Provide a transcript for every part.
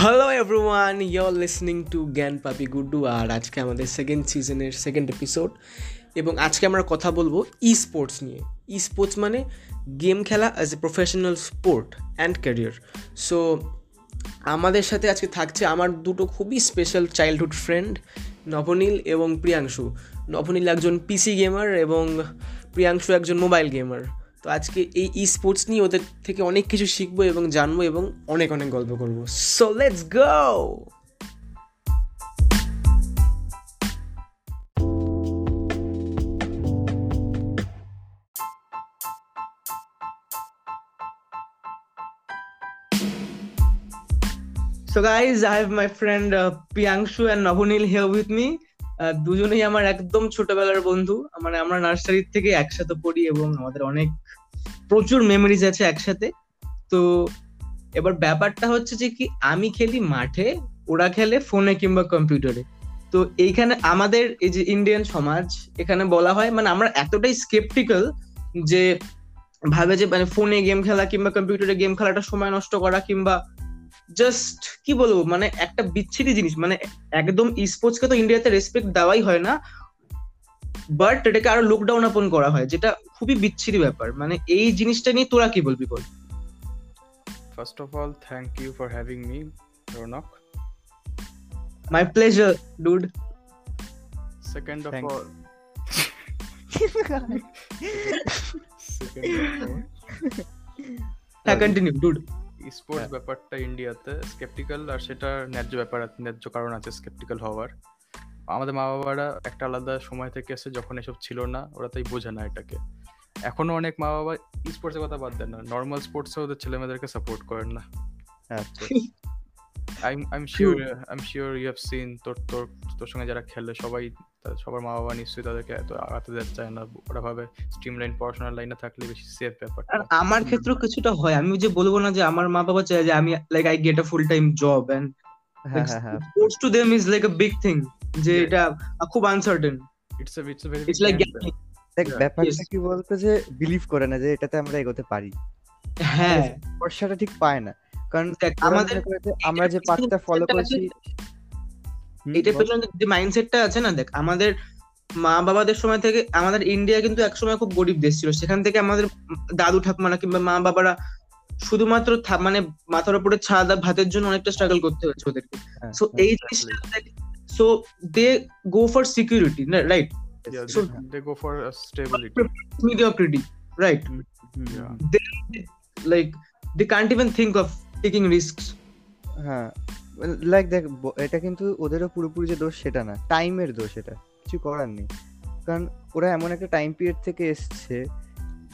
Hello everyone you're listening to Gyan Pappi Guddu আর আজকে আমাদের second সিজনের সেকেন্ড এপিসোড এবং আজকে আমরা কথা বলব ই স্পোর্টস নিয়ে। ই স্পোর্টস মানে গেম খেলা as a professional sport and career so আমাদের সাথে আজকে থাকছে আমার দুটো খুবই স্পেশাল চাইল্ডহুড ফ্রেন্ড নবনীল এবং প্রিয়াংশু। নবনীল একজন পিসি গেমার এবং প্রিয়াংশু একজন মোবাইল গেমার তো আজকে এই ই স্পোর্টস নিয়ে ওদের থেকে অনেক কিছু শিখব এবং জানব এবং অনেক অনেক গল্প করব so let's go So guys, I have my friend uh, Priyangshu and Navunil here with me. দুজনেই আমার একদম ছোটবেলার বন্ধু। মানে আমরা নার্সারি থেকে একসাথে পড়ি এবং আমাদের অনেক প্রচুর মেমোরিজ আছে একসাথে। তো এবার ব্যাপারটা হচ্ছে যে কি, আমি খেলি মাঠে, ওরা খেলে ফোনে কিংবা কম্পিউটারে। তো এইখানে আমাদের এই যে ইন্ডিয়ান সমাজ, এখানে বলা হয় মানে আমরা এতটাই স্কেপটিক্যাল যে ভাবে যে মানে ফোনে গেম খেলা কিংবা কম্পিউটারে গেম খেলাটা সময় নষ্ট করা কিংবা জাস্ট কি বলব মানে একটা বিচ্ছিরি জিনিস মানে একদম স্পোর্টস কে তো ইন্ডিয়াতে রেসপেক্ট দেওয়াই হয় না বাট এটাকে আরও লুকডাউন আপন করা হয় যেটা খুবই বিচ্ছিরি ব্যাপার। মানে এই জিনিসটা নিয়ে তোরা কি বলবি বল? First of all thank you for having me, Ronak. My pleasure dude second all, second of all, হ্যাঁ কন্টিনিউ ডুড স্পোর্টস হ্যাঁ। ব্যাপারটা ইন্ডিয়াতে স্কেপটিক্যাল আর সেটা ন্যায্য ব্যাপার ন্যায্য কারণ আছে স্কেপটিক্যাল হওয়ার। আমাদের মা বাবারা একটা আলাদা সময় থেকে এসে যখন এসব ছিল না ওরা তাই বোঝে না এটাকে। এখনও অনেক মা বাবা স্পোর্টসের কথা বাদ দেন না নর্মাল স্পোর্টসে ওদের ছেলে মেয়েদেরকে সাপোর্ট করেন না। আচ্ছা। I'm I'm sure I'm sure you have seen তোর তোর তোর সঙ্গে যারা খেলে সবাই তা- সবার মা বাবা নিশ্চয়ই তাদেরকে এত আগাতে যেতে চায় না ওরা ভাবে স্ট্রিমলাইন পড়াশোনার লাইনে থাকলে বেশি সেফ ব্যাপার। আর আমার ক্ষেত্রেও কিছুটা হয় আমি যে বলব না যে আমার মা বাবা চায় যে আমি like I get a full time job and হ্যাঁ হ্যাঁ হ্যাঁ। Sports to them is like a big thing যে এটা খুব uncertain it's a it's a very it's like দেখ ব্যাপারটা কি বলতো যে বিলিভ করে না যে এটাতে আমরা এগোতে পারি। হ্যাঁ। ভরসাটা ঠিক পায় না। কারণ আমাদের যে আমরা যে পাথটা ফলো করেছি বল। পেছনে যে মাইন্ডসেটটা আছে না দেখ আমাদের মা বাবাদের সময় থেকে আমাদের ইন্ডিয়া কিন্তু একসময় খুব গরিব দেশ ছিল সেখান থেকে আমাদের দাদু ঠাকুমারা কিংবা মা বাবারা শুধুমাত্র মানে মাথার উপরে ছাদ আর ভাতের জন্য অনেকটা স্ট্রাগল করতে হয়েছে ওদেরকে সো হ্যাঁ, এই জিনিসটা so they go for security right stability mediocrity right hmm, hmm, Yeah. Hmm. like they can't even think of taking risks হ্যাঁ লাইক দেখ এটা কিন্তু ওদেরও পুরোপুরি যে দোষ সেটা না টাইমের দোষ এটা কিছু করার নেই। কারণ ওরা এমন একটা টাইম পিরিয়ড থেকে এসছে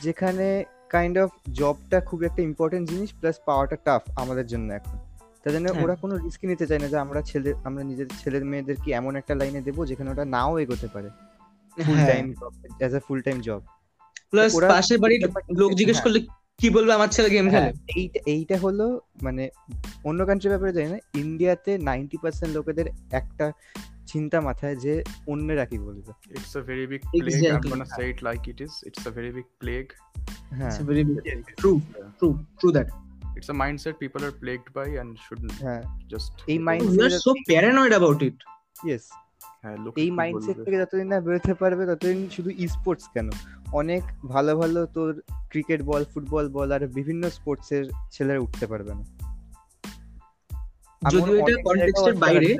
যেখানে কাইন্ড অফ জবটা খুব একটা ইম্পর্টেন্ট জিনিস প্লাস পাওয়াটা টাফ আমাদের জন্য এখন। তাই জন্য হ্যাঁ। ওরা কোনো রিস্ক নিতে চায় না যে আমরা ছেলে আমরা নিজের ছেলের মেয়েদেরকে এমন একটা লাইনে দেবো যেখানে ওটা নাও এগোতে পারে। Full time job as a full time job plus পাশের বাড়ির লোক জিজ্ঞেস হ্যাঁ। করলে কি বলবে আমার ছেলে গেম খেলে এইটা এইটা হলো মানে অন্য কান্ট্রির ব্যাপারে জানি না ইন্ডিয়াতে নাইনটি পার্সেন্ট লোকেদের একটা চিন্তা মাথায় যে অন্যরা কি বলবে it's a very big plague i'm Exactly. gonna say it like it is it's a very big plague হ্যাঁ It's a very true, true, true that. it's a mindset people are plagued by and shouldn't হ্যাঁ just এই over- We are so paranoid about it. Yes হ্যাঁ, এই mindset থেকে যতদিন না বেরোতে পারবে ততদিন শুধু ই স্পোর্টস কেন? অনেক ভালো ভালো তোর ক্রিকেট বল ফুটবল বল আর বিভিন্ন স্পোর্টস এর ছেলেরা উঠতে পারবে না। যদিও এটা কনটেক্সটের বাইরে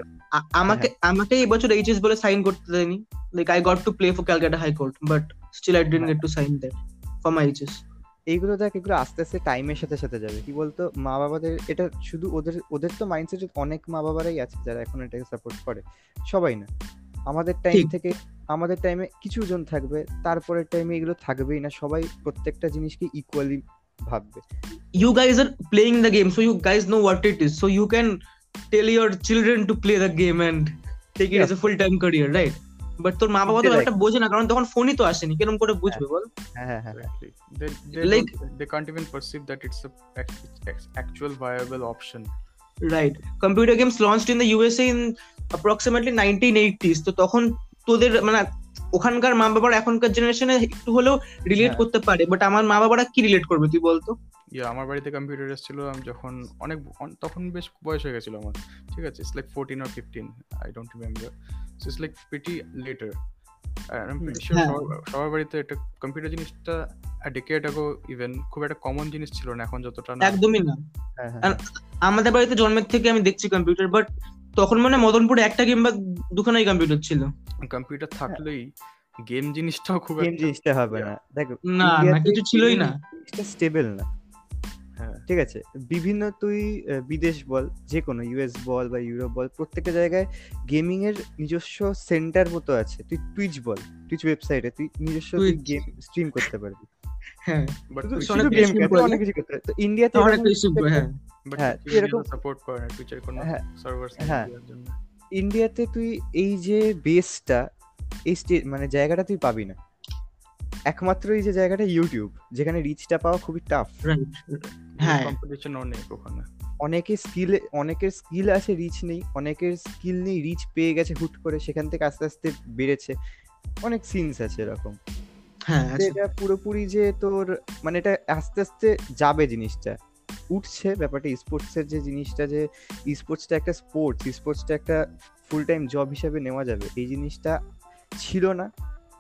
আমাকে আমাকে এই বছর এইচএস বলে সাইন করতে দেয়নি। Like I got to play for Calcutta high court but still I didn't get to sign that for my HS এইগুলো দেখ এগুলো আস্তে আস্তে টাইমের সাথে সাথে যাবে। কি বলতো? মা বাবাদের এটা শুধু ওদের ওদের তো মাইন্ডসেট অনেক মা বাবারাই আছে যারা এখন এটাকে সাপোর্ট করে। সবাই না। আমাদের টাইম থেকে আমাদের টাইমে কিছু জন থাকবে তারপরের টাইমে এগুলো থাকবেই না। সবাই প্রত্যেকটা জিনিসকে ইকুয়ালি ভাববে। You guys are playing the game so you guys know what it is. So you can tell your children to play the game take it Yeah. as a full time career right? But তোর মা বাবা তো একটা ব্যাপারটা বোঝে না কারণ তখন ফোনই তো আসেনি। কীরকম করে বুঝবে বল? হ্যাঁ হ্যাঁ হ্যাঁ even perceive that it's a act- it's actual viable option. Right computer games launched in the USA in approximately 1980s তো তখন তোদের মানে ওখানকার মা বাবারা এখনকার জেনারেশনে একটু হলেও রিলেট হ্যাঁ। করতে পারে বাট আমার মা বাবারা কি রিলেট করবে তুই বলতো? ইয়া আমার বাড়িতে কম্পিউটার এসেছিল আমি যখন অনেক তখন বেশ বয়স হয়ে গেছিল আমার ঠিক আছে? It's like fourteen R fifteen I don't remember so it's like PT letter. সবার বাড়িতে একটা কম্পিউটার জিনিসটা ডেকেড আগো ইভেন খুব একটা কমন জিনিস ছিল না এখন যতটা না। একদমই না। হ্যাঁ হ্যাঁ আমাদের বাড়িতে জন্মের থেকে আমি দেখছি কম্পিউটার বাট তখন মানে মদনপুরে একটা কিংবা দুখানাই কম্পিউটার ছিল কম্পিউটার থাকলেই গেম জিনিসটাও খুব গেম জিনিসটা হবে না। দেখ না না কিছু ছিলই না। জিনিসটা স্টেবল না। হ্যাঁ। ঠিক আছে? বিভিন্ন তুই বিদেশ বল যে কোনো ইউএস বল বা ইউরোপ বল প্রত্যেকটা জায়গায় গেমিং এর নিজস্ব সেন্টার মতো আছে। তুই টুইচ বল টুইচ ওয়েবসাইটে তুই নিজস্ব তুই গেম স্ট্রিম করতে পারবি। অনেক কিছু করতে তো ইন্ডিয়াতে অনেক হ্যাঁ হ্যাঁ, তুই এরকম- সাপোর্ট করে না টুইচের কোনো হ্যাঁ, সার্ভার। জন্য। ইন্ডিয়াতে তুই এই যে বেসটা এই মানে জায়গাটা তুই পাবি না। একমাত্র এই যে জায়গাটা ইউটিউব যেখানে রিচটা পাওয়া খুবই টাফ হ্যাঁ। কম্পিটিশন অনেক ওখানে অনেকের স্কিল অনেকের স্কিল আছে রিচ নেই অনেকের স্কিল নেই রিচ পেয়ে গেছে হুট করে সেখান থেকে আস্তে আস্তে বেড়েছে। অনেক সিনস আছে এরকম। হ্যাঁ তো এটা পুরোপুরি যে তোর মানে এটা আস্তে আস্তে যাবে জিনিসটা। উঠছে ব্যাপারটা স্পোর্টস এর যে জিনিসটা যে স্পোর্টসটা একটা স্পোর্টস স্পোর্টসটা একটা ফুল টাইম জব হিসাবে নেওয়া যাবে এই জিনিসটা ছিল না।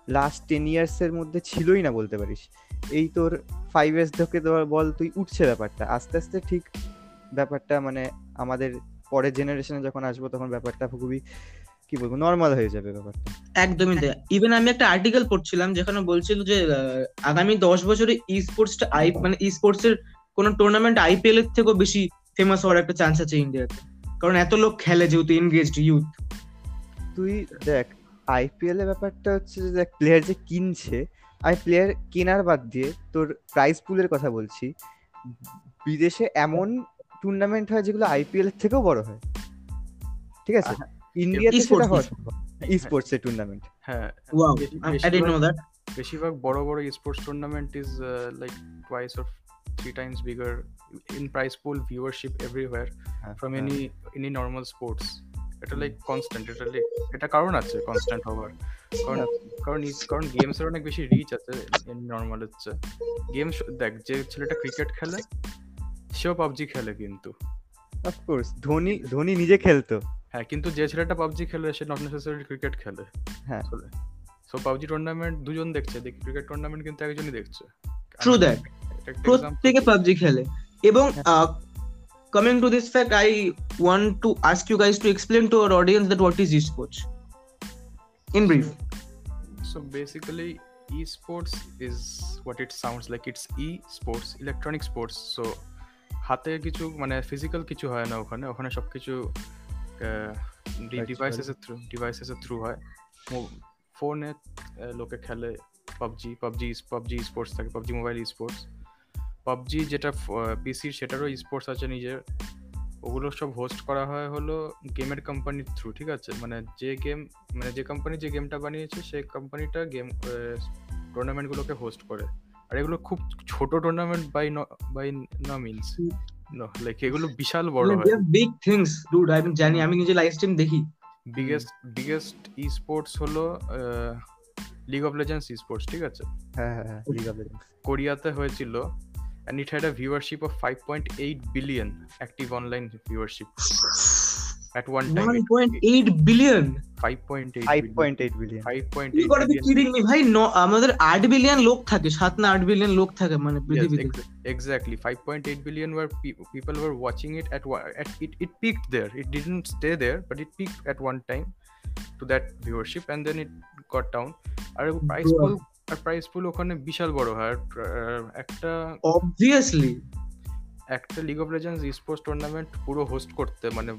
লাস্ট টেন ইয়ার্স এর মধ্যে ছিলই না বলতে পারিস। এই তোর ফাইভ ইয়ার্স ধরে ধর বল তুই উঠছে ব্যাপারটা। আস্তে আস্তে ঠিক ব্যাপারটা মানে আমাদের পরের জেনারেশনে যখন আসব তখন ব্যাপারটা খুবই কি বলব নর্মাল হয়ে যাবে ব্যাপারটা। একদমই তাই। ইভেন আমি একটা আর্টিকেল পড়ছিলাম যেখানে বলছিল যে আগামী দশ বছরে ই স্পোর্টসটা আই মানে ই স্পোর্টস এর কোন টুর্নামেন্ট আইপিএল এর থেকেও বেশি ফেমাস হওয়ার একটা চান্স আছে ইন্ডিয়াতে কারণ এত লোক খেলে যেহেতু এনগেজড ইউথ তুই দেখ আইপিএল এর ব্যাপারটা হচ্ছে যে দেখ প্লেয়ার যে কিনছে আমি প্লেয়ার কেনার বাদ দিয়ে তোর প্রাইস পুলের কথা বলছি বিদেশে এমন টুর্নামেন্ট হয় যেগুলো আইপিএল এর থেকেও বড় হয়। ঠিক আছে? ইন্ডিয়াতে সেটা E-sports হওয়া স্পোর্টস এর টুর্নামেন্ট হ্যাঁ wow I didn't know that বেশিরভাগ বড় বড় sports tournament is like twice or three times bigger in prize pool viewership everywhere from হ্যাঁ। এনি এনি নর্মাল স্পোর্টস এটা লাইক কনস্ট্যান্ট এটা লাইক এটা কারণ আছে কনস্ট্যান্ট হওয়ার। কারণ কারণ কারণ গেমস এর অনেক বেশি রিচ আছে নর্মাল হচ্ছে গেম দেখ যে ছেলেটা ক্রিকেট খেলে সেও পাবজি খেলে কিন্তু। অফকোর্স ধোনি ধোনি নিজে খেলতো। হ্যাঁ কিন্তু যে ছেলেটা পাবজি খেলে সে নট নেসেসারি ক্রিকেট খেলে। হ্যাঁ। সো পাবজি টুর্নামেন্ট দুজন দেখছে দেখি ক্রিকেট টুর্নামেন্ট কিন্তু একজনই দেখছে। ট্রু একটা প্রত্যেকে পাবজি খেলে। এবং coming to this fact I want to ask you guys to explain to our audience that what is esports in brief So basically, esports is what it sounds like. It's e-sports, electronic sports. So হাতে কিছু মানে physical কিছু হয় না ওখানে। ওখানে সবকিছু devices through devices through হয়। ফোনে লোকে খেলে পাবজি পাবজি পাবজি স্পোর্টস থাকে পাবজি মোবাইল স্পোর্টস পাবজি যেটা পিসির সেটারও স্পোর্টস আছে নিজের। ওগুলো সব হোস্ট করা হয় হলো গেমের কোম্পানির থ্রু ঠিক আছে? মানে যে গেম মানে যে কোম্পানি যে গেমটা বানিয়েছে সেই কোম্পানিটা গেম টুর্নামেন্টগুলোকে হোস্ট করে। আর এগুলো খুব ছোট টুর্নামেন্ট বাই বাই না মিনস নো লাইক এগুলো বিশাল বড় হয়। বিগ থিংস ডুড আমি জানি আমি নিজে লাইভ স্ট্রিম দেখি। বিগেস্ট বিগেস্ট ই স্পোর্টস হলো league of legends esports ঠিক আছে? হ্যাঁ হ্যাঁ হ্যাঁ লিগ অফ লেজেন্ডস কোরিয়াতে হয়েছিল and it had a viewership of 5.8 billion active online viewership at one time 1.8 billion 5.8 5.8 billion 5.8 you got be billion. Kidding me ভাই ন- আমাদের 8 বিলিয়ন লোক থাকে 7 না 8 বিলিয়ন লোক থাকে মানে Yes, পৃথিবীতে exactly 5.8 billion were pe- people were watching it at at it, it peaked there it didn't stay there but it peaked at one time to that viewership and then it got down আর prize Wow. Pool আর prize pool ওখানে বিশাল বড় হয় একটা obviously একটা league of legends sports tournament পুরো host করতে মানে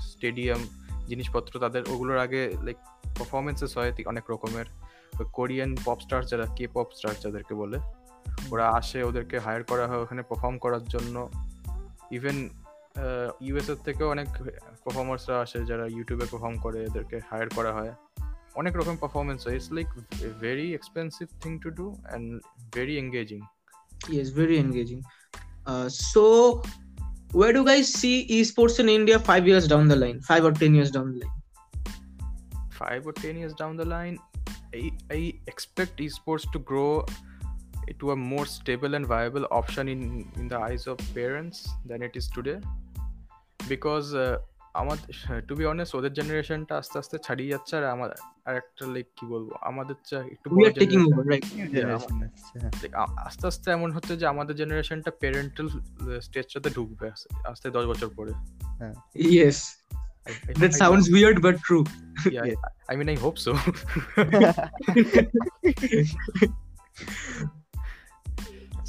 স্টেডিয়াম জিনিসপত্র তাদের ওগুলোর আগে লাইক পারফরমেন্সেস হয় অনেক রকমের। কোরিয়ান পপ স্টার যারা কে পপ স্টার যাদেরকে বলে ওরা আসে ওদেরকে হায়ার করা হয় ওখানে পারফর্ম করার জন্য। ইভেন ইউএস এর থেকেও অনেক পারফর্মার্সরা আসে যারা ইউটিউবে পারফর্ম করে এদেরকে হায়ার করা হয়। অনেক রকম পারফরমেন্স হয়। It's like very expensive thing to do and very engaging yes very engaging. Uh, so where do you guys see esports in india 5 years down the line? 5 or 10 years down the line? Five or ten years down the line, I, I expect esports to grow to a more stable and viable option in in the eyes of parents than it is today. Because uh, আমাদের to be honest ওদের জেনারেশনটা আস্তে আস্তে ছাড়িয়ে যাচ্ছে আর আমার আর একটা like কি বলব আমাদের চা- একটু হ্যাঁ। আস্তে আস্তে এমন হচ্ছে যে আমাদের জেনারেশনটা প্যারেন্টাল স্টেজটাতে ঢুকবে আস্তে- দশ বছর পরে। Yes I- I- that I- sounds weird but true yeah, Yes. I, I mean I hope so.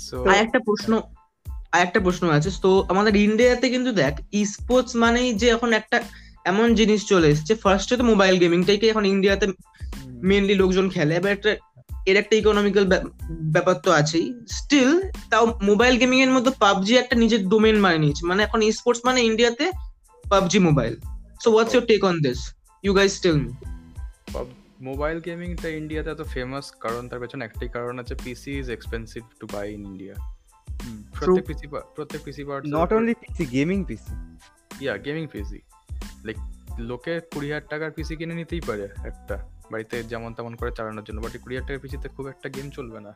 So আর একটা প্রশ্ন আর একটা প্রশ্ন আছে। তো আমাদের ইন্ডিয়াতে কিন্তু দেখ স্পোর্টস মানেই যে এখন একটা এমন জিনিস চলে এসেছে। ফার্স্টে তো মোবাইল গেমিংটাকে এখন ইন্ডিয়াতে মেনলি লোকজন খেলে? এবার একটা, এর একটা ইকোনমিক্যাল ব্যাপার তো আছেই। স্টিল তাও মোবাইল গেমিং এর মধ্যে পাবজি একটা নিজের ডোমেন মানে নিয়েছে। মানে এখন স্পোর্টস মানে ইন্ডিয়াতে PUBG mobile so what's your take on this you guys tell me mobile গেমিংটা ইন্ডিয়াতে এত ফেমাস কারণ তার পেছনে একটাই কারণ আছে PC is expensive to buy in India. প্রত্যেক পিসি প্রত্যেক PC parts not only PC gaming PC yeah gaming PC like লোকে কুড়ি হাজার টাকার পিসি কিনে নিতেই পারে একটা বাড়িতে যেমন তেমন করে চালানোর জন্য বাট কুড়ি হাজার টাকার পিসিতে খুব একটা গেম চলবে না।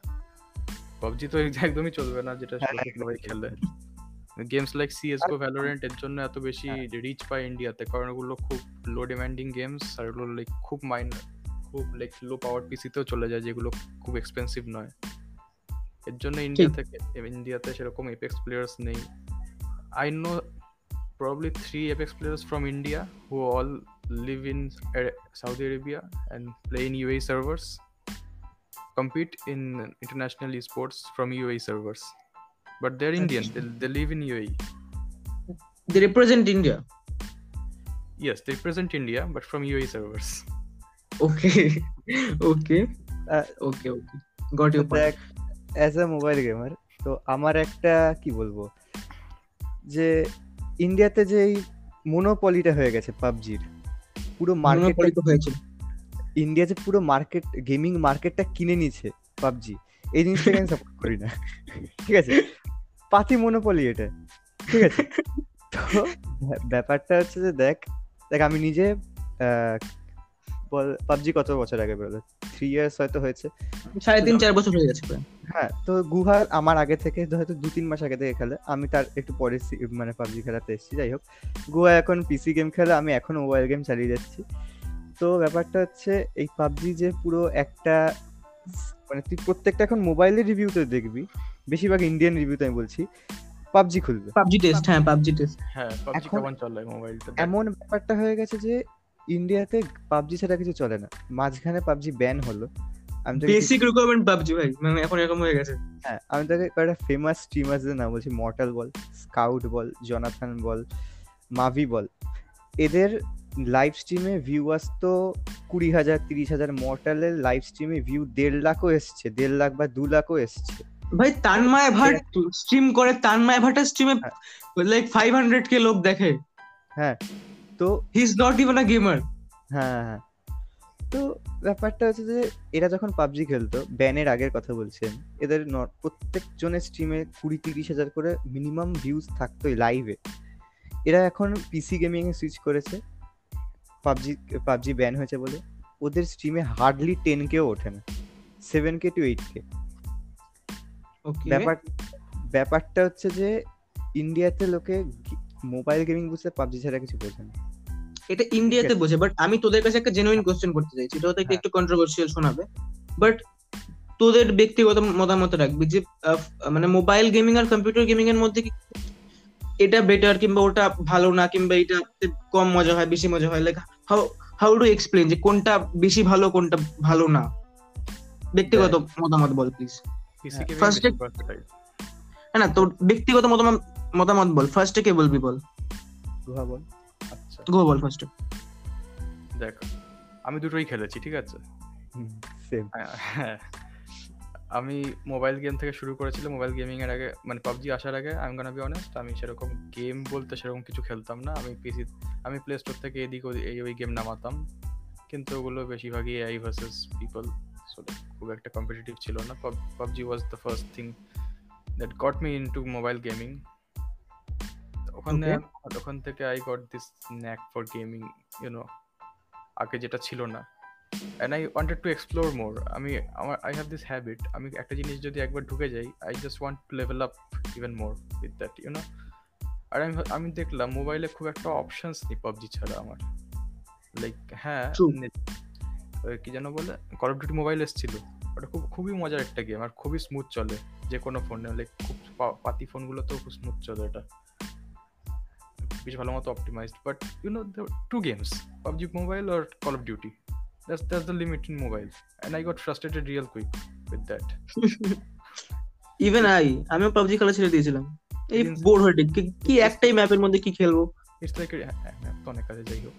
পাবজি তো একদমই চলবে না যেটা হ্যাঁ, সবাই খেলে। গেমস লাইক সিএসগো ভ্যালোরেন্ট এর জন্য এত বেশি রিচ পায় ইন্ডিয়াতে কারণ ওগুলো খুব লো ডিমান্ডিং গেমস আর ওগুলো লাইক খুব মাইন খুব লাইক লো পাওয়ার পিসিতেও চলে যায় যেগুলো খুব এক্সপেন্সিভ নয়। এর জন্য ইন্ডিয়া থেকে ইন্ডিয়াতে সেরকম এপেক্স প্লেয়ার্স নেই I know probably three Apex players from India who all live in uh, Saudi Arabia and play in UAE servers, compete in international esports from UAE servers. But they're Indian, they, they live in UAE. They represent India Yes, they represent India, but from UAE servers. Okay okay Uh, okay okay got your দেখ As a mobile gamer তো আমার একটা কি বলব যে ইন্ডিয়াতে যে এই মোনোপলিটা হয়ে গেছে পাবজির পুরো মার্কেট হয়েছিল। ইন্ডিয়া যে পুরো মার্কেট গেমিং মার্কেটটা কিনে নিয়েছে পাবজি এই জিনিসটাকে আমি সাপোর্ট করি না। ঠিক আছে? পাতি মনোপলি এটা। ঠিক আছে? তো ব্যাপারটা হচ্ছে যে দেখ দেখ আমি নিজে আহ, বল পাবজি কত বছর আগে বেরোলো? থ্রি ইয়ার্স হয়তো হয়েছে। সাড়ে তিন চার বছর হয়ে গেছে হ্যাঁ তো গুহা আমার আগে থেকে হয়তো দু তিন মাস আগে থেকে খেলে। আমি তার একটু পরে মানে পাবজি খেলাতে এসেছি যাই হোক। গুহা এখন পিসি গেম খেলে আমি এখন মোবাইল গেম চালিয়ে যাচ্ছি। তো ব্যাপারটা হচ্ছে এই পাবজি যে পুরো একটা মানে তুই প্রত্যেকটা এখন মোবাইলের রিভিউতে দেখবি। বেশিরভাগ ইন্ডিয়ান রিভিউতে আমি বলছি পাবজি খুলবে। পাবজি টেস্ট হ্যাঁ পাবজি টেস্ট হ্যাঁ পাবজি এখন- কেমন চলে মোবাইলটা এমন ব্যাপারটা হয়ে গেছে যে ইন্ডিয়াতে পাবজি ছাড়া কিছু চলে না। মাঝখানে পাবজি ব্যান হলো। আমি বেসিক রিকোয়ারমেন্ট পাবজি ভাই মানে এখন এরকম হয়ে গেছে। হ্যাঁ আমি তোকে কয়েকটা ফেমাস স্ট্রিমার্সদের নাম বলছি মর্টাল বল স্কাউট বল জনাথন বল মাভি বল। এদের লাইভ স্ট্রিমে ভিউয়ার্স তো কুড়ি হাজার তিরিশ হাজার মর্টালের লাইভ স্ট্রিমে ভিউ দেড় লাখও এসছে দেড় লাখ বা দু লাখও এসছে। ভাই তানমায় ভাট স্ট্রিম করে তানমায় ভাটের স্ট্রিমে। লাইক ফাইভ হান্ড্রেড কে লোক দেখে। হ্যাঁ তো he is not even a gamer হ্যাঁ হ্যাঁ। তো ব্যাপারটা হচ্ছে যে এরা যখন পাবজি খেলতো ব্যানের আগের কথা বলছেন এদের প্রত্যেকজনের স্ট্রিমে কুড়ি তিরিশ হাজার করে মিনিমাম ভিউজ থাকতোই লাইভে এরা এখন পিসি গেমিং এ সুইচ করেছে পাবজি পাবজি ব্যান হয়েছে বলে। ওদের স্ট্রিমে হার্ডলি টেন কেও ওঠে না। Seven K to eight K okay ব্যাপার ব্যাপারটা হচ্ছে যে ইন্ডিয়াতে লোকে মোবাইল গেমিং বুঝতে পাবজি ছাড়া কিছু বোঝে না। এটা ইন্ডিয়াতে বোঝে বাট আমি তোদের কাছে একটা জেনুইন কোশ্চেন করতে চাইছি এটা হয়তো একটু- হ্যাঁ। কন্ট্রোভার্সিয়াল শোনাবে বাট তোদের ব্যক্তিগত মতামত রাখবি যে আহ, মানে মোবাইল গেমিং আর কম্পিউটার গেমিং এর মধ্যে কি এটা বেটার কিংবা ওটা ভালো না কিংবা এটা কম মজা হয় বেশি মজা হয়? Like how how do explain যে কোনটা বেশি ভালো কোনটা ভালো না? ব্যক্তিগত মতামত বল প্লিজ হ্যাঁ, versatile। না তোর ব্যক্তিগত মতামত মতামত বল। ফার্স্টে কে বলবি বল? বল। গো বল ফার্স্টে দেখ আমি দুটোই খেলেছি ঠিক আছে? সেম হ্যাঁ আমি মোবাইল গেম থেকে শুরু করেছিলাম মোবাইল গেমিং এর আগে মানে পাবজি আসার আগে আমি গানা বি অনেস্ট আমি সেরকম গেম বলতে সেরকম কিছু খেলতাম না। আমি পিসি আমি প্লে স্টোর থেকে এদিক এই ওই গেম নামাতাম। কিন্তু ওগুলো বেশিরভাগই আই ভার্সেস পিপল সো খুব একটা কম্পিটিটিভ ছিল না। PUBG was the first thing that got me into mobile gaming ওখানে ওখান থেকে I got this knack for gaming you know আগে যেটা ছিল না। And I wanted to explore more আমি আমার আই হ্যাভ দিস হ্যাবিট আমি একটা জিনিস যদি একবার ঢুকে যাই I just want to level up even more with that you know আর আমি আমি দেখলাম মোবাইলে খুব একটা অপশনস নেই পাবজি ছাড়া আমার। লাইক হ্যাঁ. নে- কি যেন বলে কল অফ ডিউটি মোবাইল এসেছিল। ওটা খুব খুবই মজার একটা গেম আর খুবই স্মুথ চলে যে কোনো ফোনে লাইক খুব পাতি ফোনগুলোতেও খুব স্মুথ চলে এটা। বেশ ভালো মতো optimized but you know two games PUBG mobile R call of duty that's that's the limit in mobile and I got frustrated real quick with that even I আমিও পাবজি খেলা ছেড়ে দিয়েছিলাম। এই বোর হয়ে কি- একটাই ম্যাপের মধ্যে কি খেলব? ইটস লাইক তো অনেক কাজে যাই হোক।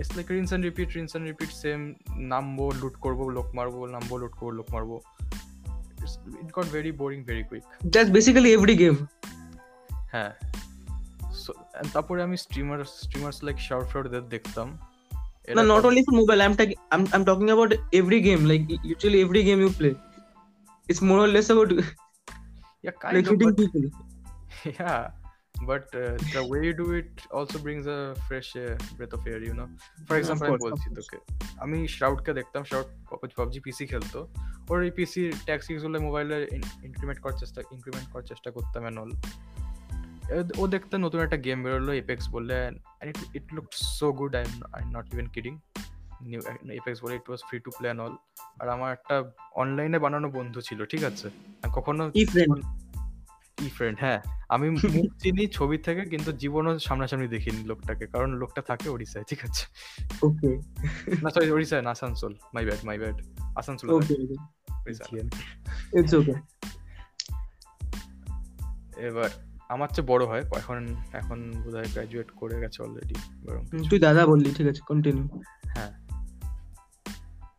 It's like rinse and repeat rinse and repeat same নামবো লুট করব লোক মারবো নামবো লুট করব লোক মারবো। It got very boring very quick that's basically every game হ্যাঁ। তারপরে আমি streamer streamers like shout shout দেখতাম No, not only for mobile. I'm, ta- I'm I'm talking about every game. Like literally every game you play, it's more or less about yeah kind like of hitting but, people. yeah but uh, the way you do it also brings a fresh uh, breath of air you know for example আমি বলছি তোকে আমি শ্রাউডকে দেখতাম shroud PUBG পিসি খেলতো ওর এই পিসি ট্যাক্সগুলো মোবাইলে increment করার চেষ্টা ইনক্রিমেন্ট করার চেষ্টা করতাম এন্ড অল ও দেখতে নতুন একটা গেম বেরোলো এপেক্স বলে it it looked so good I I not even kidding new Apex বলে it was free to play all আর আমার একটা অনলাইনে বানানো বন্ধু ছিল ঠিক আছে? কখনো. ই ফ্রেন্ড হ্যাঁ। আমি মুখ চিনি ছবি থেকে কিন্তু জীবনও সামনাসামনি দেখিনি লোকটাকে কারণ লোকটা থাকে ওড়িশায় ঠিক আছে? Okay. না সরি ওড়িশায় না Asansol. My bad my bad Asansol. Odisha It's okay. এবার আমার চেয়ে বড় হয়। এখন এখন বোধহয় গ্রাজুয়েট করে গেছে অলরেডি বরং তুই দাদা বললি ঠিক আছে কন্টিনিউ হ্যাঁ।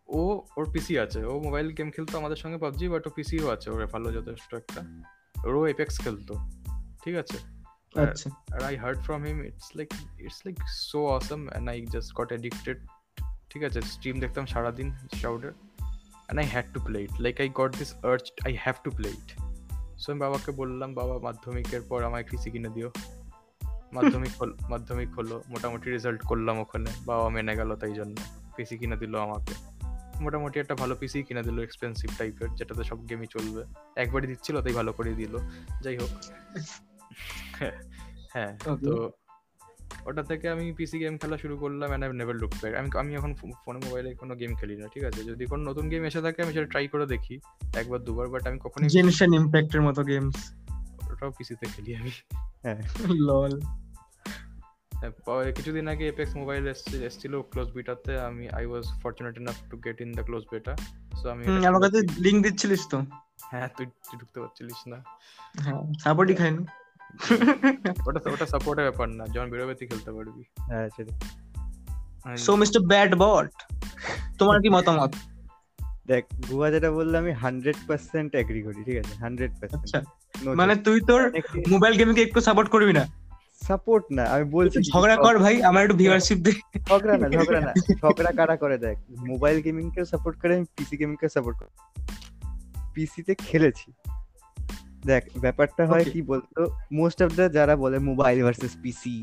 ও ওর পিসি আছে। ও মোবাইল গেম খেলতো আমাদের সঙ্গে পাবজি বাট ও পিসিও আছে। ওর ভালো যথেষ্ট একটা। ওরও এপেক্স খেলতো। ঠিক আছে? আর- আচ্ছা। and I heard from him it's like it's like so awesome and I just got addicted ঠিক আছে? স্ট্রিম দেখতাম সারাদিন শাউডের and I had to play it like I got this urge I have to play it so আমি বাবাকে বললাম বাবা মাধ্যমিকের পর আমায় কৃষি কিনে দিও। মাধ্যমিক হল মাধ্যমিক হলো মোটামুটি রেজাল্ট করলাম ওখানে। বাবা মেনে গেল তাই জন্য। পিসি কিনে দিল আমাকে। মোটামুটি একটা ভালো পিসি কিনে দিল এক্সপেন্সিভ টাইপের যেটাতে সব গেমই চলবে। একবারই দিচ্ছিল তাই ভালো করে দিল। যাই হোক। হ্যাঁ. তো ওটা থেকে আমি পিসি গেম খেলা শুরু করলাম and I never look back আমি আমি এখন ফোনে মোবাইলে কোনো গেম খেলি না ঠিক আছে? যদি কোনো নতুন গেম এসে থাকে আমি সেটা ট্রাই করে দেখি একবার দুবার বাট আমি কখনোই জেনশন ইম্প্যাক্টের মতো গেমস ওটাও পিসিতে খেলি আমি। লল হ্যাঁ, কিছুদিন আগে এপেক্স মোবাইল এসেছিল ক্লোজ বিটাতে আমি I was fortunate enough to get in the close beta so আমি আমার কাছে লিংক দিচ্ছিলিস তো। হ্যাঁ তুই তুই ঢুকতে পারছিলিস না। হ্যাঁ সাপোর্টই খাইনি। ওটা ওটা সাপোর্টের ব্যাপার না যখন বেরোবে তুই খেলতে পারবি হ্যাঁ সেটা সো মিস্টার ব্যাড বট তোমার কি মতামত দেখ গুয়া যেটা বলল আমি হান্ড্রেড পার্সেন্ট এগ্রি করি ঠিক আছে? হান্ড্রেড পার্সেন্ট মানে তুই তোর মোবাইল গেমকে একটু সাপোর্ট করবি না সাপোর্ট না আমি বলছি ঝগড়া কর ভাই আমার একটু ভিউয়ারশিপ দে ঝগড়া না ঝগড়া না ঝগড়া কারা করে দেখ মোবাইল গেমিং কে সাপোর্ট করে আমি পিসি গেমিং কে সাপোর্ট করি পিসি তে খেলেছি দেখ ব্যাপারটা হয় কি বলতো? মোস্ট অফ দ্য যারা বলে মোবাইল ভার্সেস পিসি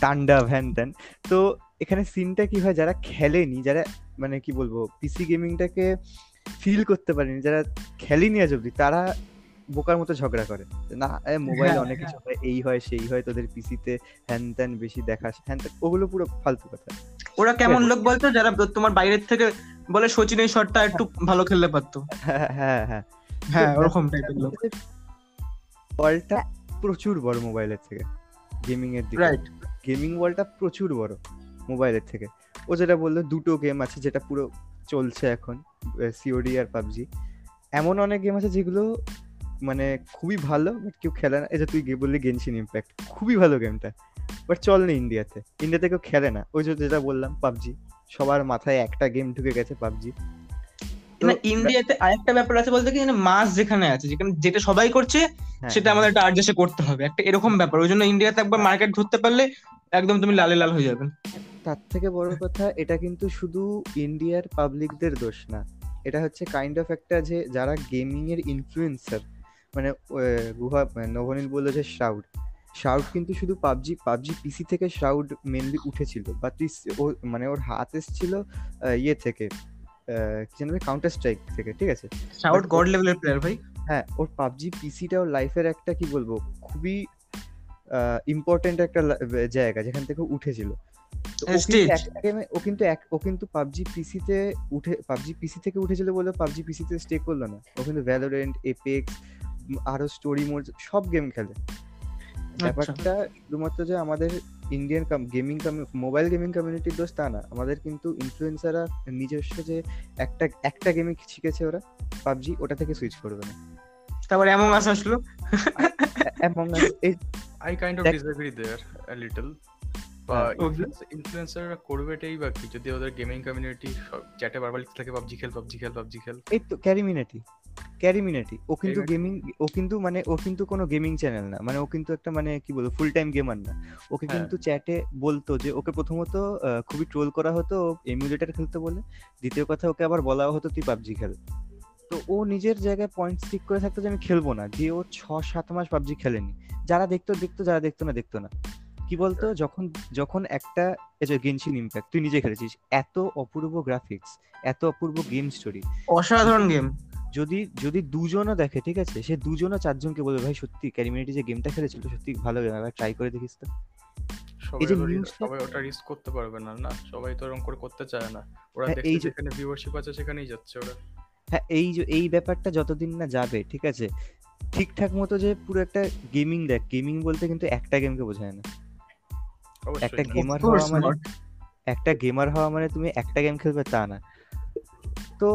টান্ডা ভ্যান ত্যান তো এখানে সিনটা কি হয়? যারা খেলেনি যারা মানে কি বলব পিসি গেমিংটাকে ফিল করতে পারেনি যারা খেলেনি আজ অব্দি তারা বোকার মতো ঝগড়া করে। না মোবাইল হ্যাঁ, অনেক কিছু হয় এই হয় সেই হয় তোদের পিসিতে হ্যান ত্যান বেশি দেখাস। হ্যান ত্যান ওগুলো পুরো ফালতু কথা। ওরা কেমন লোক বলতো? যারা তোমার বাইরের থেকে বলে সচিন এই শটটা একটু ভালো খেলতে পারতো। হ্যাঁ হ্যাঁ হ্যাঁ। হ্যাঁ ওরকম টাইপের লোক। ওয়ালটা প্রচুর বড় মোবাইলের থেকে গেমিং এর দিকে। রাইট গেমিং ওয়ালটা প্রচুর বড় মোবাইলের থেকে। ও যেটা বলল দুটো গেম আছে যেটা পুরো চলছে এখন সিওডি আর পাবজি। এমন অনেক গেম আছে যেগুলো মানে খুবই ভালো বাট কেউ খেলে না। এই যে তুই বললি গেনশিন ইম্প্যাক্ট খুবই ভালো গেমটা বাট চল না ইন্ডিয়াতে ইন্ডিয়াতে কেউ খেলে না। ওই যে যেটা বললাম পাবজি। সবার মাথায় একটা গেম ঢুকে গেছে পাবজি। না ইন্ডিয়াতে আরেকটা ব্যাপার আছে বলতে কি মানে মাস যেখানে আছে যেখানে যেটা সবাই করছে হ্যাঁ, সেটা আমাদের একটা আর্জেসে করতে হবে। একটা এরকম ব্যাপার। ওই জন্য ইন্ডিয়াতে একবার মার্কেট ধরতে পারলে একদম তুমি লালে লাল হয়ে যাবে। তার থেকে বড় কথা এটা কিন্তু শুধু ইন্ডিয়ার পাবলিকদের দোষ না। এটা হচ্ছে কাইন্ড অফ একটা যে যারা গেমিং এর ইনফ্লুয়েন্সার মানে গুহা মানে নবনীল বলল যে শ্রাউড শ্রাউড কিন্তু শুধু পাবজি পাবজি পিসি থেকে শ্রাউড মেনলি উঠেছিল। বা মানে ওর হাত এসেছিল আহ, ইয়ে থেকে। কি জানবে কাউন্টার স্ট্রাইক থেকে ঠিক আছে? শাউট গড লেভেলের প্লেয়ার ভাই? হ্যাঁ ওর পাবজি পিসিটা ওর লাইফের একটা কি বলব খুবই ইম্পর্টেন্ট একটা জায়গা যেখান থেকে উঠেছিল। ও কিন্তু ও কিন্তু পাবজি পিসিতে উঠে পাবজি পিসি থেকে উঠেছিল বলে পাবজি পিসিতে স্টে করল না। ও কিন্তু ভ্যালোরেন্ট এপেক্স আরও স্টোরি মোড সব গেম খেলে। আচ্ছা। ব্যাপারটা শুধুমাত্র যে আমাদের ইন্ডিয়ান গেমিং মোবাইল গেমিং কমিউনিটির দোষ তা না। আমাদের কিন্তু ইনফ্লুয়েন্সাররা নিজস্ব যে একটা একটা গেমে শিখেছে ওরা পাবজি ওটা থেকে সুইচ করবে না। তারপর এমন আস আসলো। এই I kind of disagree there a little ইনফ্লুয়েন্সাররা করবে এটাই বা কি? যদি ওদের গেমিং কমিউনিটি চ্যাটে বারবার লিখতে থাকে পাবজি খেল পাবজি খেল পাবজি খেল। এই তো ক্যারিমিনেটি ক্যারিমিনেটি ও কিন্তু গেমিং ও কিন্তু মানে ও কিন্তু কোনো গেমিং চ্যানেল না। মানে ও কিন্তু একটা মানে কি বলব ফুল টাইম গেমার না। ওকে হ্যাঁ। কিন্তু চ্যাটে বলতো যে ওকে প্রথমত খুবই ট্রোল করা হতো এমুলেটার খেলতে বলে। দ্বিতীয় কথা ওকে আবার বলা হতো তুই পাবজি খেল। তো ও নিজের জায়গায় পয়েন্ট স্টিক করে থাকতো যে আমি খেলব না। দিয়ে ও ছ সাত মাস পাবজি খেলেনি। যারা দেখতো দেখতো যারা দেখতো না দেখতো না। কি বলতো যখন যখন একটা যে গেনশিন ইম্প্যাক্ট তুই নিজে খেলেছিস এত অপূর্ব গ্রাফিক্স এত অপূর্ব গেম স্টোরি অসাধারণ গেম যদি যদি দুজনও দেখে ঠিক আছে? সে দুজনও চারজনকে বলবে ভাই সত্যি ক্যারিমিনিটি যে গেমটা খেলেছিল সত্যি ভালো গেম একবার ট্রাই করে দেখিস তো। সবাই ওটা রিস্ক করতে পারবে না না? সবাই তো এরকম করে করতে চায় না। ওরা হ্যাঁ, দেখছে এই যেখানে ভিউয়ারশিপ আছে সেখানেই যাচ্ছে ওরা। হ্যাঁ এই যে এই ব্যাপারটা যতদিন না যাবে ঠিক আছে? ঠিকঠাক মতো যে পুরো একটা গেমিং দেখ গেমিং বলতে কিন্তু একটা গেমকে বোঝায় না। একটা গেমার হওয়া মানে একটা গেমার হওয়া মানে তুমি একটা গেম খেলবে তা না। তো